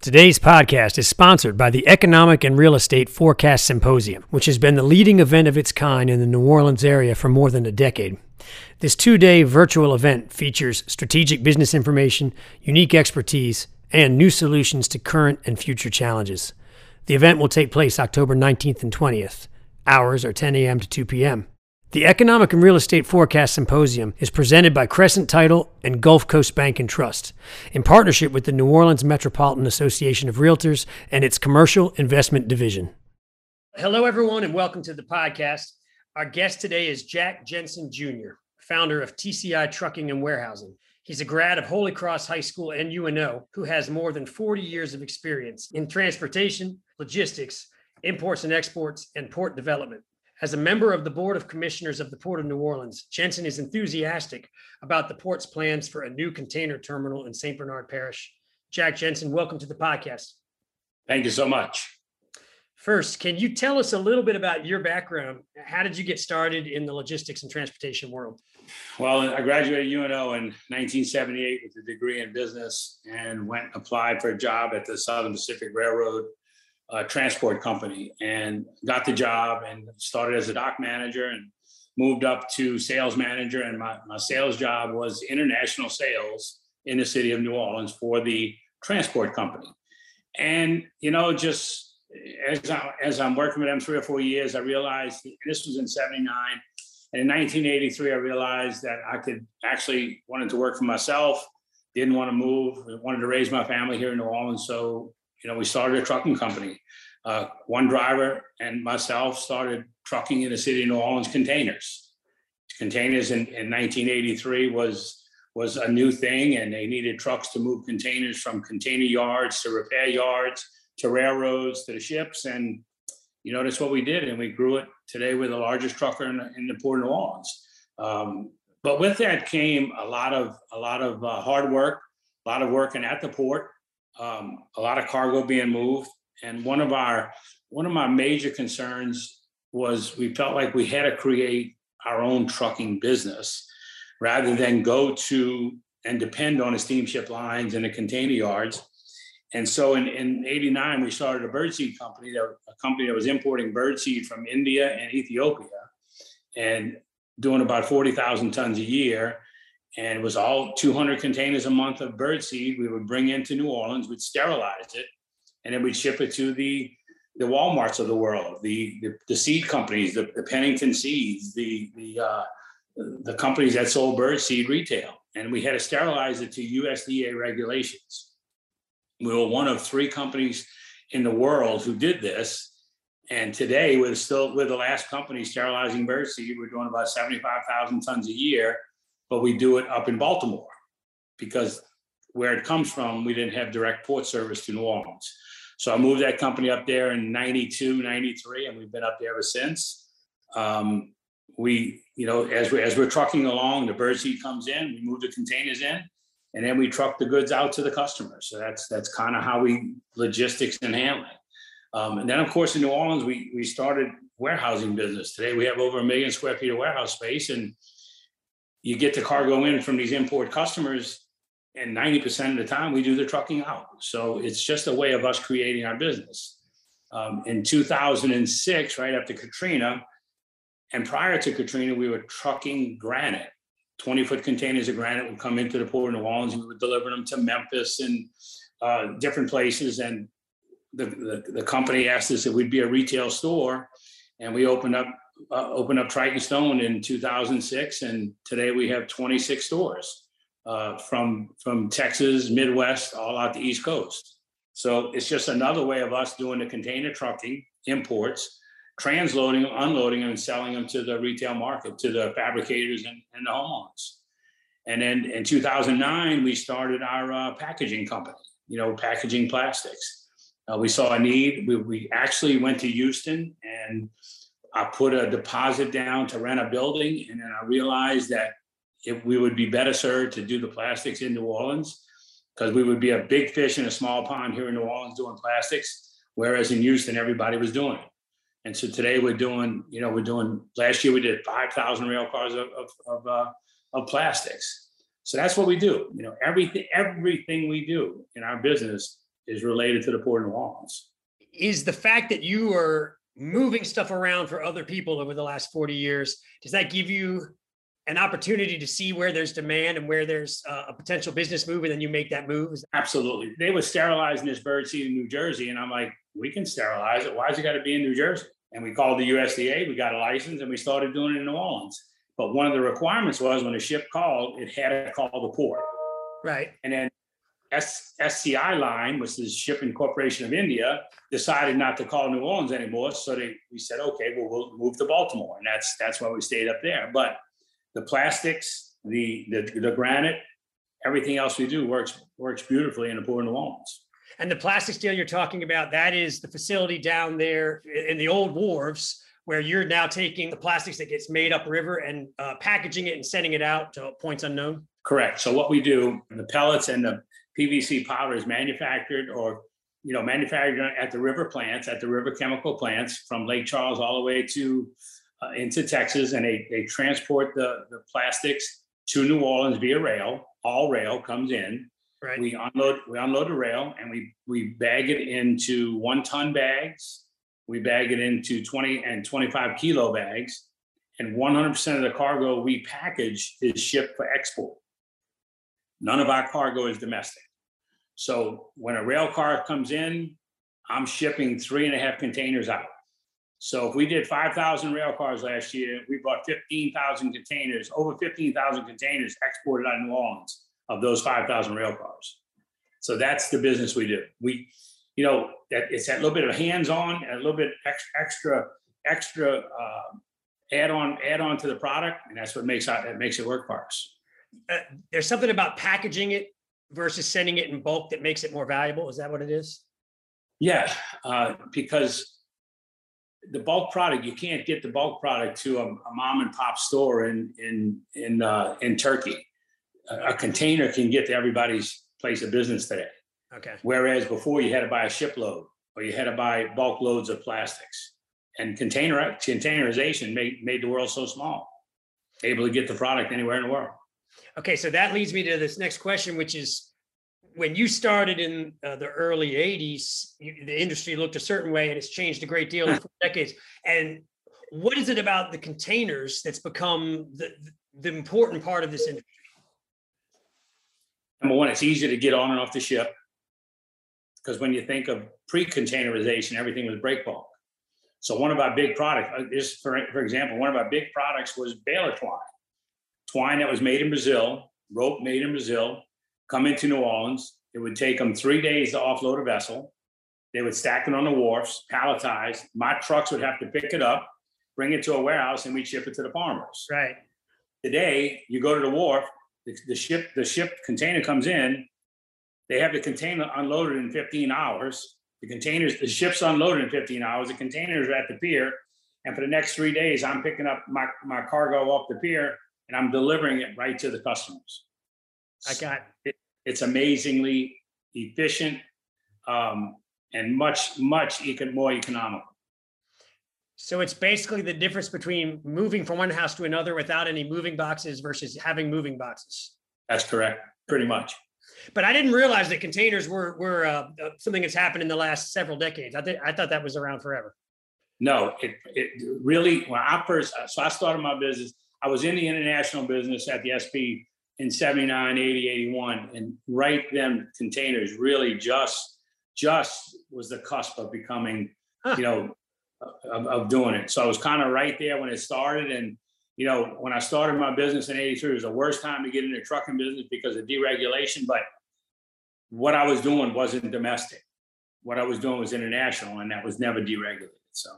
Today's podcast is sponsored by the Economic and Real Estate Forecast Symposium, which has been the leading event of its kind in the New Orleans area for more than a decade. This two day virtual event features strategic business information, unique expertise, and new solutions to current and future challenges. The event will take place October 19th and 20th. Hours are 10 a.m. to 2 p.m. The Economic and Real Estate Forecast Symposium is presented by Crescent Title and Gulf Coast Bank and Trust in partnership with the New Orleans Metropolitan Association of Realtors and its Commercial Investment Division. Hello, everyone, and welcome to the podcast. Our guest today is Jack Jensen Jr., founder of TCI Trucking and Warehousing. He's a grad of Holy Cross High School and UNO who has more than 40 years of experience in transportation, logistics, imports and exports, and port development. As a member of the Board of Commissioners of the Port of New Orleans, Jensen is enthusiastic about the port's plans for a new container terminal in St. Bernard Parish. Jack Jensen, welcome to the podcast. Thank you so much. First, can you tell us a little bit about your background? How did you get started in the logistics and transportation world? Well, I graduated UNO in 1978 with a degree in business and went and applied for a job at the Southern Pacific Railroad uh, transport company and got the job and started as a dock manager and moved up to sales manager. And my, my sales job was international sales in the city of New Orleans for the transport company. And, you know, just as, I, as I'm working with them three or four years, I realized this was in 79. And in 1983, I realized that I could actually wanted to work for myself, didn't want to move, wanted to raise my family here in New Orleans. So you know, we started a trucking company. Uh, one driver and myself started trucking in the city of New Orleans containers. Containers in, in 1983 was was a new thing, and they needed trucks to move containers from container yards to repair yards to railroads to the ships. And you know, that's what we did, and we grew it. Today, we're the largest trucker in, in the port of New Orleans. Um, but with that came a lot of a lot of uh, hard work, a lot of working at the port, um, a lot of cargo being moved. And one of our one of my major concerns was we felt like we had to create our own trucking business rather than go to and depend on the steamship lines and the container yards. And so in, in 89, we started a birdseed company, that, a company that was importing birdseed from India and Ethiopia and doing about 40,000 tons a year and it was all 200 containers a month of bird seed we would bring into new orleans. We'd sterilize it and then we'd ship it to the the walmarts of the world the the, the seed companies the, the, pennington seeds the the uh, the companies that sold bird seed retail. And we had to sterilize it to usda regulations. We were one of three companies in the world who did this and today we're still we're the last company sterilizing bird seed. We're doing about 75000 tons a year but we do it up in Baltimore because where it comes from, we didn't have direct port service to New Orleans. So I moved that company up there in 92, 93, and we've been up there ever since. Um, we, you know, as, we, as we're trucking along, the birdseed comes in, we move the containers in, and then we truck the goods out to the customers. So that's that's kind of how we logistics and handling. Um, and then, of course, in New Orleans, we we started warehousing business. Today, we have over a million square feet of warehouse space, and you get the cargo in from these import customers and 90% of the time we do the trucking out. So it's just a way of us creating our business. Um, in 2006 right after katrina and prior to katrina we were trucking granite. 20 foot containers of granite would come into the port of new orleans we would deliver them to memphis and uh, different places. And the, the, the company asked us if we'd be a retail store and we opened up uh, opened up Triton Stone in 2006, and today we have 26 stores uh, from from Texas, Midwest, all out the East Coast. So it's just another way of us doing the container trucking imports, transloading unloading them, and selling them to the retail market, to the fabricators and, and the homeowners. And then in 2009, we started our uh, packaging company, you know, packaging plastics. Uh, we saw a need. We, we actually went to Houston and I put a deposit down to rent a building. And then I realized that if we would be better served to do the plastics in New Orleans because we would be a big fish in a small pond here in New Orleans doing plastics, whereas in Houston, everybody was doing it. And so today we're doing, you know, we're doing, last year we did 5,000 rail cars of, of, of, uh, of plastics. So that's what we do. You know, everything, everything we do in our business is related to the Port of New Orleans. Is the fact that you are moving stuff around for other people over the last 40 years, does that give you an opportunity to see where there's demand and where there's uh, a potential business move and then you make that move? Absolutely. They were sterilizing this bird seed in New Jersey. And I'm like, we can sterilize it. Why has it got to be in New Jersey? And we called the USDA, we got a license and we started doing it in New Orleans. But one of the requirements was when a ship called, it had to call the port. Right. And then S- SCI Line, which is Shipping Corporation of India, decided not to call New Orleans anymore. So they, we said, okay, well, we'll move to Baltimore. And that's, that's why we stayed up there. But the plastics, the, the, the granite, everything else we do works, works beautifully in the Port of New Orleans. And the plastics deal you're talking about, that is the facility down there in the old wharves where you're now taking the plastics that gets made up river and uh, packaging it and sending it out to points unknown? Correct. So what we do, the pellets and the PVC powder is manufactured or you know manufactured at the river plants, at the river chemical plants from Lake Charles all the way to uh, into Texas, and they they transport the the plastics to New Orleans via rail. All rail comes in. Right. We unload we unload the rail and we we bag it into one ton bags. We bag it into 20 and 25 kilo bags, and 100% of the cargo we package is shipped for export. None of our cargo is domestic. So when a rail car comes in, I'm shipping three and a half containers out. So if we did 5,000 rail cars last year, we bought 15,000 containers, over 15,000 containers exported out of New Orleans of those 5,000 rail cars. So that's the business we do. We, you know, that it's that little bit of hands-on and a little bit extra, extra uh, add on, add on to the product, and that's what makes that makes it work for us. Uh, there's something about packaging it versus sending it in bulk that makes it more valuable? Is that what it is? Yeah, uh, because the bulk product you can't get the bulk product to a, a mom and pop store in in in uh, in Turkey. A, a, container can get to everybody's place of business today. Okay. Whereas before you had to buy a shipload or you had to buy bulk loads of plastics. And container containerization made made the world so small, able to get the product anywhere in the world. Okay, so that leads me to this next question, which is when you started in uh, the early 80s, you, the industry looked a certain way and it's changed a great deal in decades. And what is it about the containers that's become the, the important part of this industry? Number one, it's easier to get on and off the ship because when you think of pre-containerization, everything was break bulk. So one of our big products, uh, is for, for example, one of our big products was baler twine twine that was made in Brazil, rope made in Brazil, come into New Orleans. It would take them three days to offload a vessel. They would stack it on the wharfs, palletized. My trucks would have to pick it up, bring it to a warehouse, and we'd ship it to the farmers. Right. Today, you go to the wharf, the, the ship, the ship container comes in. They have the container unloaded in 15 hours. The containers, the ship's unloaded in 15 hours. The containers are at the pier, and for the next three days, I'm picking up my, my cargo off the pier and I'm delivering it right to the customers. I got it. It's amazingly efficient um, and much, much econ- more economical. So it's basically the difference between moving from one house to another without any moving boxes versus having moving boxes. That's correct, pretty much. But I didn't realize that containers were were uh, uh something that's happened in the last several decades. I, th- I thought that was around forever. No, it, it really when I first so I started my business I was in the international business at the SP in 79, 80, 81. And right then containers really just, just was the cusp of becoming, huh. you know, of, of, doing it. So I was kind of right there when it started. And, you know, when I started my business in 83, it was the worst time to get into trucking business because of deregulation. But what I was doing wasn't domestic. What I was doing was international, and that was never deregulated. So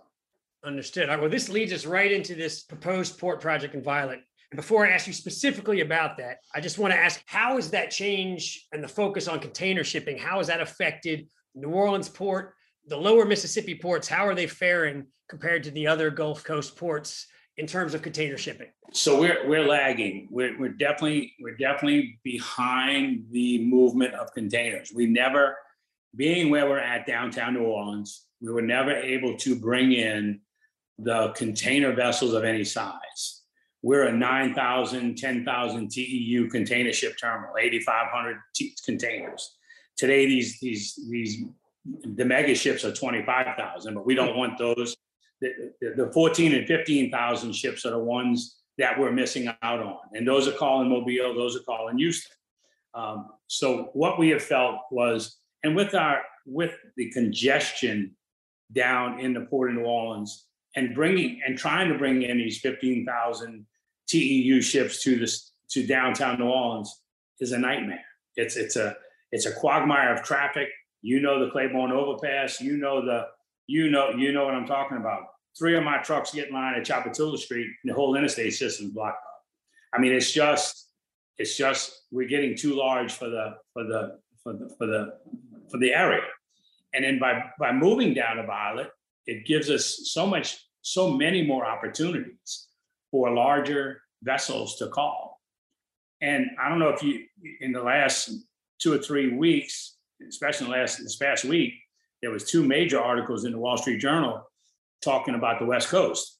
Understood. Well, this leads us right into this proposed port project in Violet. And before I ask you specifically about that, I just want to ask how is that change and the focus on container shipping, how has that affected New Orleans port, the lower Mississippi ports, how are they faring compared to the other Gulf Coast ports in terms of container shipping? So we're we're lagging. We're, we're definitely we're definitely behind the movement of containers. We never, being where we're at downtown New Orleans, we were never able to bring in the container vessels of any size. We're a 9,000, 10,000 TEU container ship terminal, 8,500 t- containers. Today, these these these the mega ships are 25,000, but we don't want those. The, the, the 14 and 15,000 ships are the ones that we're missing out on. And those are calling Mobile, those are calling Houston. Um, so what we have felt was, and with our with the congestion down in the port of New Orleans and bringing and trying to bring in these 15,000 TEU ships to this to downtown New Orleans is a nightmare. It's it's a it's a quagmire of traffic. You know the Claiborne overpass. You know the you know you know what I'm talking about. Three of my trucks get in line at Tchoupitoulas Street, and the whole interstate system's blocked up. I mean, it's just it's just we're getting too large for the for the for the for the for the area. And then by by moving down to Violet, it gives us so much, so many more opportunities for larger vessels to call. And I don't know if you in the last two or three weeks, especially last this past week, there was two major articles in the Wall Street Journal talking about the West Coast.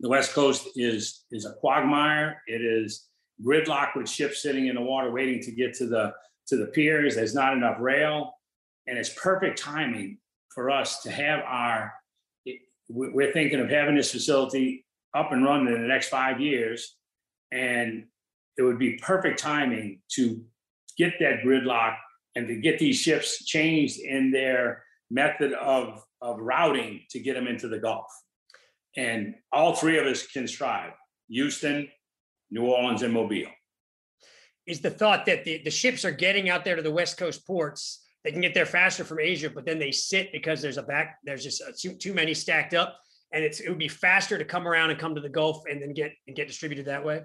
The West Coast is is a quagmire. It is gridlock with ships sitting in the water waiting to get to the to the piers. There's not enough rail, and it's perfect timing for us to have our. We're thinking of having this facility up and running in the next five years, and it would be perfect timing to get that gridlock and to get these ships changed in their method of, of routing to get them into the Gulf. And all three of us can strive Houston, New Orleans, and Mobile. Is the thought that the, the ships are getting out there to the West Coast ports? They can get there faster from Asia, but then they sit because there's a back, there's just a, too, too many stacked up. And it's it would be faster to come around and come to the Gulf and then get and get distributed that way.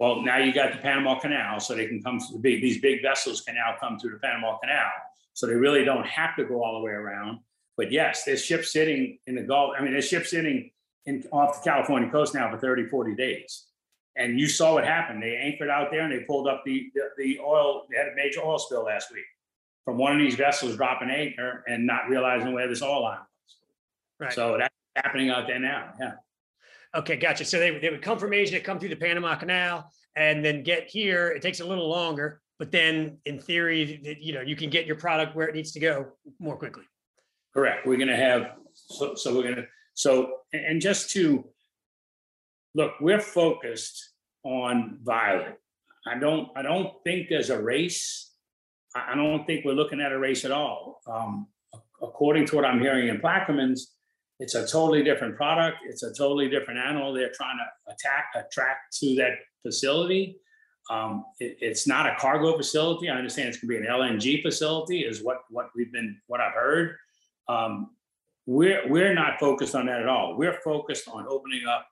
Well, now you got the Panama Canal, so they can come to the big, these big vessels can now come through the Panama Canal. So they really don't have to go all the way around. But yes, there's ships sitting in the Gulf. I mean, there's ships sitting in, off the California coast now for 30, 40 days. And you saw what happened. They anchored out there and they pulled up the, the, the oil. They had a major oil spill last week from one of these vessels dropping anchor and not realizing where this oil line was. Right. So that's happening out there now. Yeah. Okay, gotcha. So they, they would come from Asia, come through the Panama Canal, and then get here. It takes a little longer, but then in theory, you know, you can get your product where it needs to go more quickly. Correct. We're going to have so so we're going to so and just to look, we're focused on Violet. I don't I don't think there's a race. I don't think we're looking at a race at all. Um, according to what I'm hearing in Plaquemines, it's a totally different product. It's a totally different animal. They're trying to attack, attract to that facility. Um, it, it's not a cargo facility. I understand it's going to be an LNG facility, is what what we've been what I've heard. Um, we're we're not focused on that at all. We're focused on opening up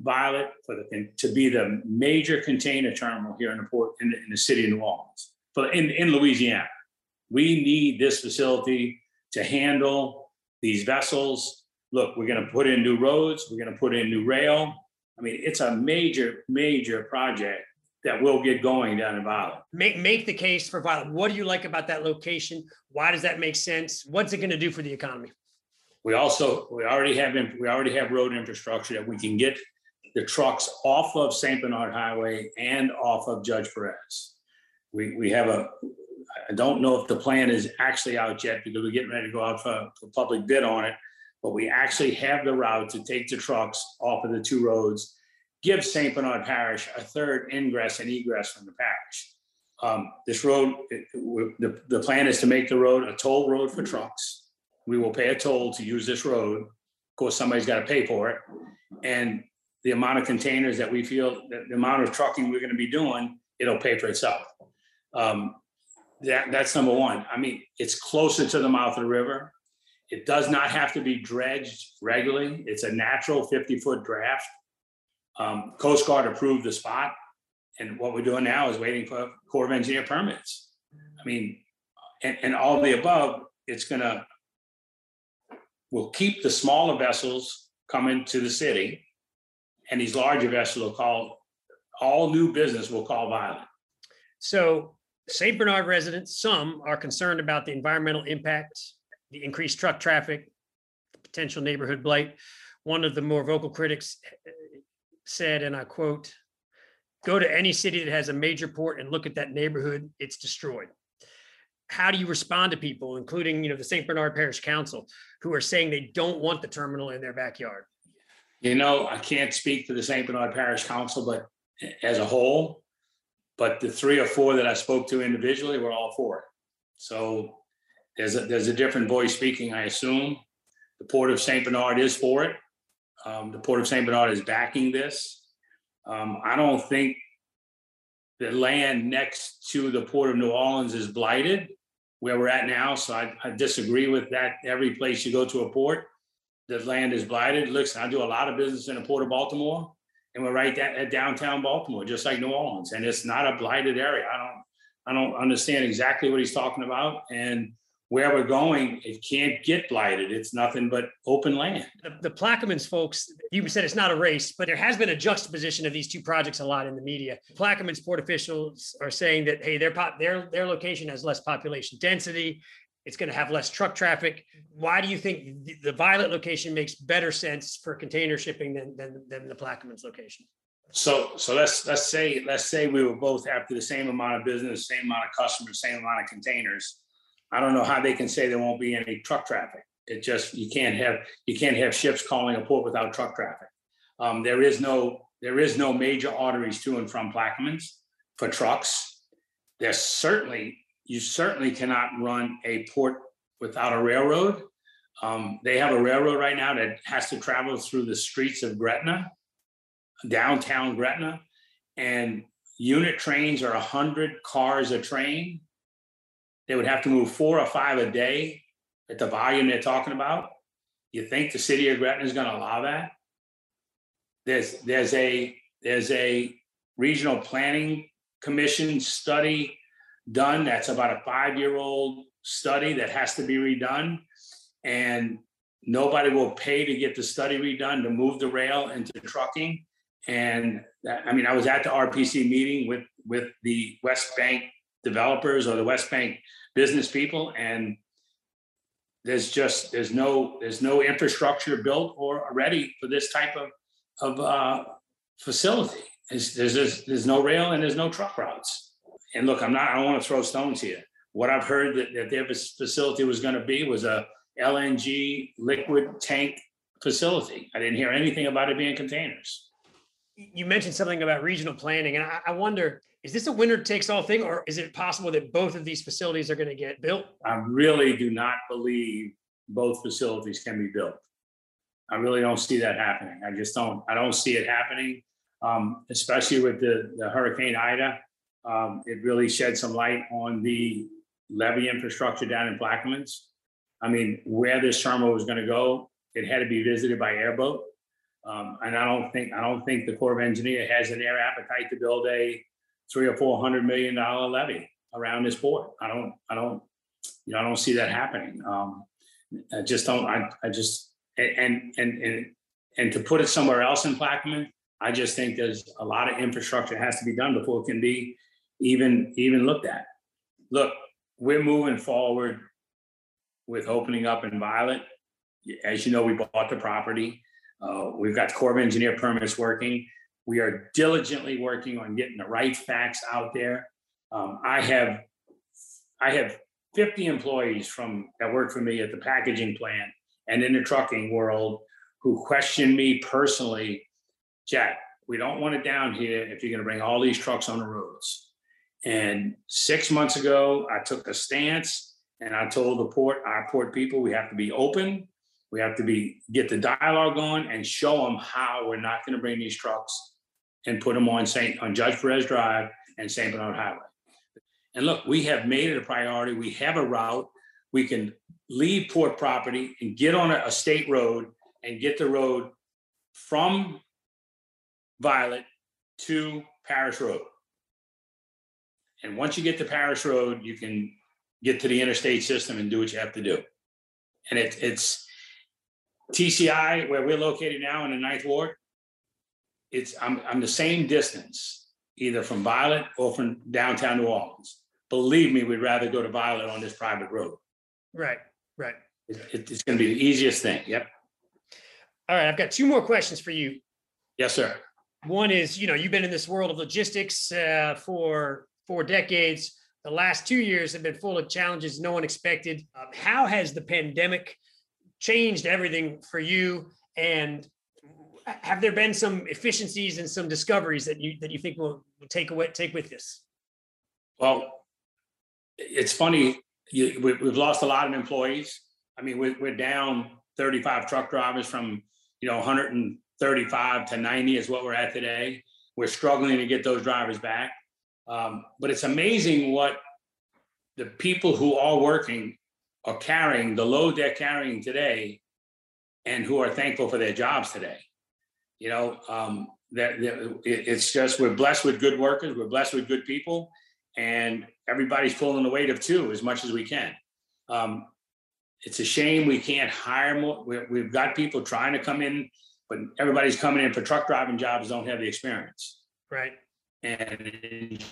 Violet for the to be the major container terminal here in the port in the, in the city of New Orleans, for in in Louisiana. We need this facility to handle these vessels look, we're going to put in new roads, we're going to put in new rail. I mean, it's a major, major project that will get going down in Violet. Make make the case for Violet. What do you like about that location? Why does that make sense? What's it going to do for the economy? We also we already have we already have road infrastructure that we can get the trucks off of St. Bernard Highway and off of Judge Perez. We we have a I don't know if the plan is actually out yet because we're getting ready to go out for, for public bid on it but we actually have the route to take the trucks off of the two roads, give St. Bernard Parish a third ingress and egress from the parish. Um, this road, it, the, the plan is to make the road a toll road for trucks. We will pay a toll to use this road. Of course, somebody's got to pay for it. And the amount of containers that we feel, the amount of trucking we're going to be doing, it'll pay for itself. Um, that, that's number one. I mean, it's closer to the mouth of the river. It does not have to be dredged regularly. It's a natural 50 foot draft. Um, Coast Guard approved the spot. And what we're doing now is waiting for Corps of Engineer permits. I mean, and, and all the above, it's going to will keep the smaller vessels coming to the city, and these larger vessels will call all new business will call Violet. So St. Bernard residents, some are concerned about the environmental impact, the increased truck traffic, potential neighborhood blight. One of the more vocal critics eh, said, and I quote, go to any city that has a major port and look at that neighborhood, it's destroyed. How do you respond to people, including, you know, the St. Bernard Parish Council, who are saying they don't want the terminal in their backyard? You know, I can't speak for the St. Bernard Parish Council, but as a whole, but the three or four that I spoke to individually were all for it. So there's a, there's a different voice speaking, I assume. The Port of St. Bernard is for it. Um, the Port of St. Bernard is backing this. Um, I don't think the land next to the Port of New Orleans is blighted where we're at now. So I, I disagree with that. Every place you go to a port, the land is blighted. Listen, I do a lot of business in the Port of Baltimore and we're right at uh, downtown Baltimore, just like New Orleans. And it's not a blighted area. I don't, I don't understand exactly what he's talking about. And where we're going, it can't get blighted. It's nothing but open land. The, the Plaquemines folks, you said it's not a race, but there has been a juxtaposition of these two projects a lot in the media. Plaquemines port officials are saying that hey, their pop, their their location has less population density. It's going to have less truck traffic. Why do you think the, the Violet location makes better sense for container shipping than than, than the Plaquemines location? So so let's let's say let's say we were both after the same amount of business, same amount of customers, same amount of containers I don't know how they can say there won't be any truck traffic. It just you can't have you can't have ships calling a port without truck traffic. Um, there is no there is no major arteries to and from Plaquemines for trucks. There's certainly you certainly cannot run a port without a railroad. Um, they have a railroad right now that has to travel through the streets of Gretna, downtown Gretna, and unit trains are 100 cars a train they would have to move four or five a day at the volume they're talking about. You think the city of Gretna is going to allow that? There's there's a there's a regional planning commission study done that's about a five-year-old study that has to be redone and nobody will pay to get the study redone to move the rail into trucking and that, i mean i was at the rpc meeting with with the west bank developers or the West Bank business people, and there's just there's no there's no infrastructure built or ready for this type of of uh, facility. There's, there's there's no rail and there's no truck routes. And look, I'm not I don't want to throw stones here. What I've heard that, that their facility was going to be was a LNG liquid tank facility. I didn't hear anything about it being containers. You mentioned something about regional planning, and I, I wonder is this a winner takes all thing, or is it possible that both of these facilities are going to get built? I really do not believe both facilities can be built. I really don't see that happening. I just don't. I don't see it happening, um, especially with the, the Hurricane Ida. Um, it really shed some light on the levee infrastructure down in Plaquemines. I mean, where this terminal was going to go, it had to be visited by airboat. Um, and I don't think I don't think the Corps of Engineer has an air appetite to build a three or four hundred million dollar levee around this port. I don't, I don't, you know, I don't see that happening. Um, I just don't. I, I just and and and and to put it somewhere else in Plaquemine, I just think there's a lot of infrastructure has to be done before it can be even even looked at. Look, we're moving forward with opening up in Violet. As you know, we bought the property. Uh, we've got Corps of Engineer permits working. We are diligently working on getting the right facts out there. Um, I have I have 50 employees from that work for me at the packaging plant and in the trucking world who question me personally, Jack, we don't want it down here if you're going to bring all these trucks on the roads. And six months ago, I took a stance and I told the port, our port people, we have to be open. We have to be get the dialogue going and show them how we're not going to bring these trucks and put them on St. on Judge Perez Drive and St. Bernard Highway. And look, we have made it a priority. We have a route. We can leave port property and get on a, a state road and get the road from Violet to Paris Road. And once you get to Paris Road, you can get to the interstate system and do what you have to do. And it, it's TCI, where we're located now in the Ninth Ward, it's I'm I'm the same distance, either from Violet or from downtown New Orleans. Believe me, we'd rather go to Violet on this private road. Right, right. It, it- it's going to be the easiest thing. Yep. All right, I've got two more questions for you. Yes, sir. One is, you know, you've been in this world of logistics uh, for four decades. The last two years have been full of challenges no one expected. Um, how has the pandemic changed everything for you? And have there been some efficiencies and some discoveries that you that you think will, will take away take with this? Well, it's funny. You, we, we've lost a lot of employees. I mean, we're, we're down 35 truck drivers from, you know, 135 to 90 is what we're at today. We're struggling to get those drivers back. Um, but it's amazing what the people who are working are carrying, the load they're carrying today, and who are thankful for their jobs today. You know, um, that, that it, it's just we're blessed with good workers, we're blessed with good people, and everybody's pulling the weight of two as much as we can. Um, it's a shame we can't hire more. we we've got people trying to come in, but everybody's coming in for truck driving jobs don't have the experience. Right. And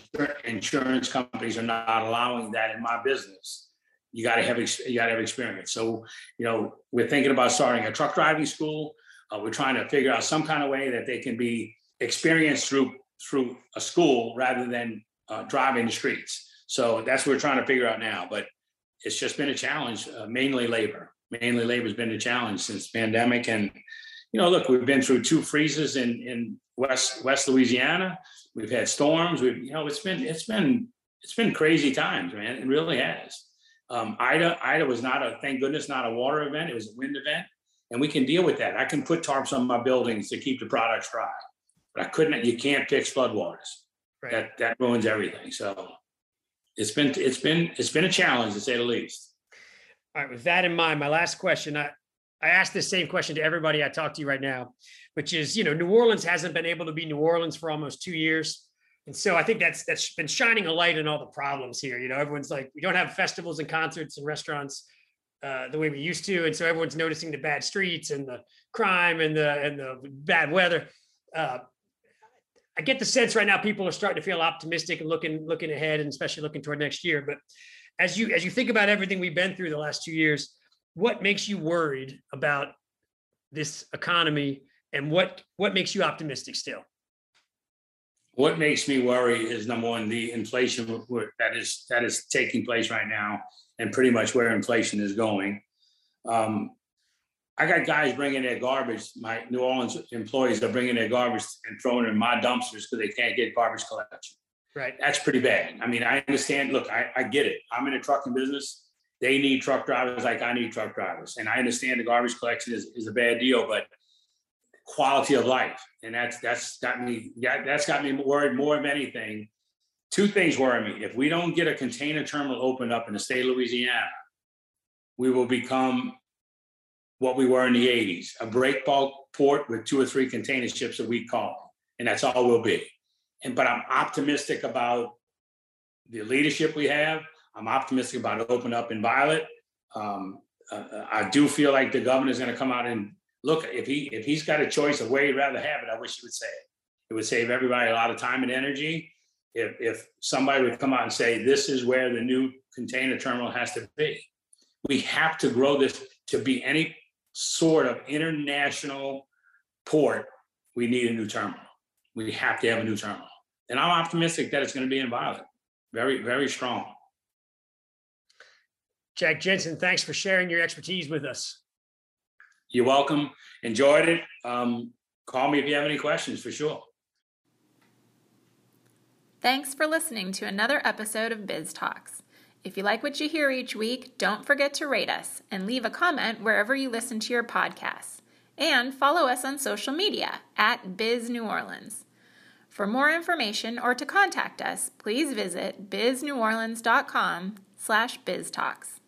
insurance companies are not allowing that in my business. You got to have you got to have experience. So you know we're thinking about starting a truck driving school. Uh, we're trying to figure out some kind of way that they can be experienced through through a school rather than uh, driving the streets. So that's what we're trying to figure out now. But it's just been a challenge, uh, mainly labor. Mainly labor has been a challenge since pandemic. And you know, look, we've been through two freezes in in West West Louisiana. We've had storms. We've you know, it's been it's been it's been crazy times, man. It really has. Um, Ida Ida was not a thank goodness not a water event. It was a wind event, and we can deal with that. I can put tarps on my buildings to keep the products dry, but I couldn't. You can't fix floodwaters. Right. That that ruins everything. So it's been it's been it's been a challenge to say the least. All right, with that in mind, my last question, I, I ask this same question to everybody I talk to right now, which is, you know, New Orleans hasn't been able to be New Orleans for almost two years. And so I think that's that's been shining a light on all the problems here. You know, everyone's like, we don't have festivals and concerts and restaurants uh, the way we used to, and so everyone's noticing the bad streets and the crime and the and the bad weather. Uh, I get the sense right now people are starting to feel optimistic and looking looking ahead, and especially looking toward next year. But as you as you think about everything we've been through the last two years, what makes you worried about this economy, and what what makes you optimistic still? What makes me worry is number one, the inflation that is that is taking place right now, and pretty much where inflation is going. Um, I got guys bringing their garbage. My New Orleans employees are bringing their garbage and throwing it in my dumpsters because they can't get garbage collection. Right. That's pretty bad. I mean, I understand. Look, I, I get it. I'm in a trucking business. They need truck drivers like I need truck drivers, and I understand the garbage collection is, is a bad deal, but quality of life, and that's that's got me. Yeah, that's got me worried more than anything. Two things worry me. If we don't get a container terminal opened up in the state of Louisiana, we will become what we were in the 80s a break bulk port with two or three container ships a week calling. And that's all we'll be. And but I'm optimistic about the leadership we have. I'm optimistic about open up in Violet. Um, uh, I do feel like the governor's going to come out and look. If he if he's got a choice of where he'd rather have it, I wish he would say it. It would save everybody a lot of time and energy. If if somebody would come out and say this is where the new container terminal has to be, we have to grow this to be any sort of international port. We need a new terminal. We have to have a new terminal, and I'm optimistic that it's going to be in Violet. Very very strong. Jack Jensen, thanks for sharing your expertise with us. You're welcome. Enjoyed it. Um, call me if you have any questions for sure. Thanks for listening to another episode of Biz Talks. If you like what you hear each week, don't forget to rate us and leave a comment wherever you listen to your podcasts. And follow us on social media at Biz New Orleans. For more information or to contact us, please visit bizneworleans.com slash biztalks.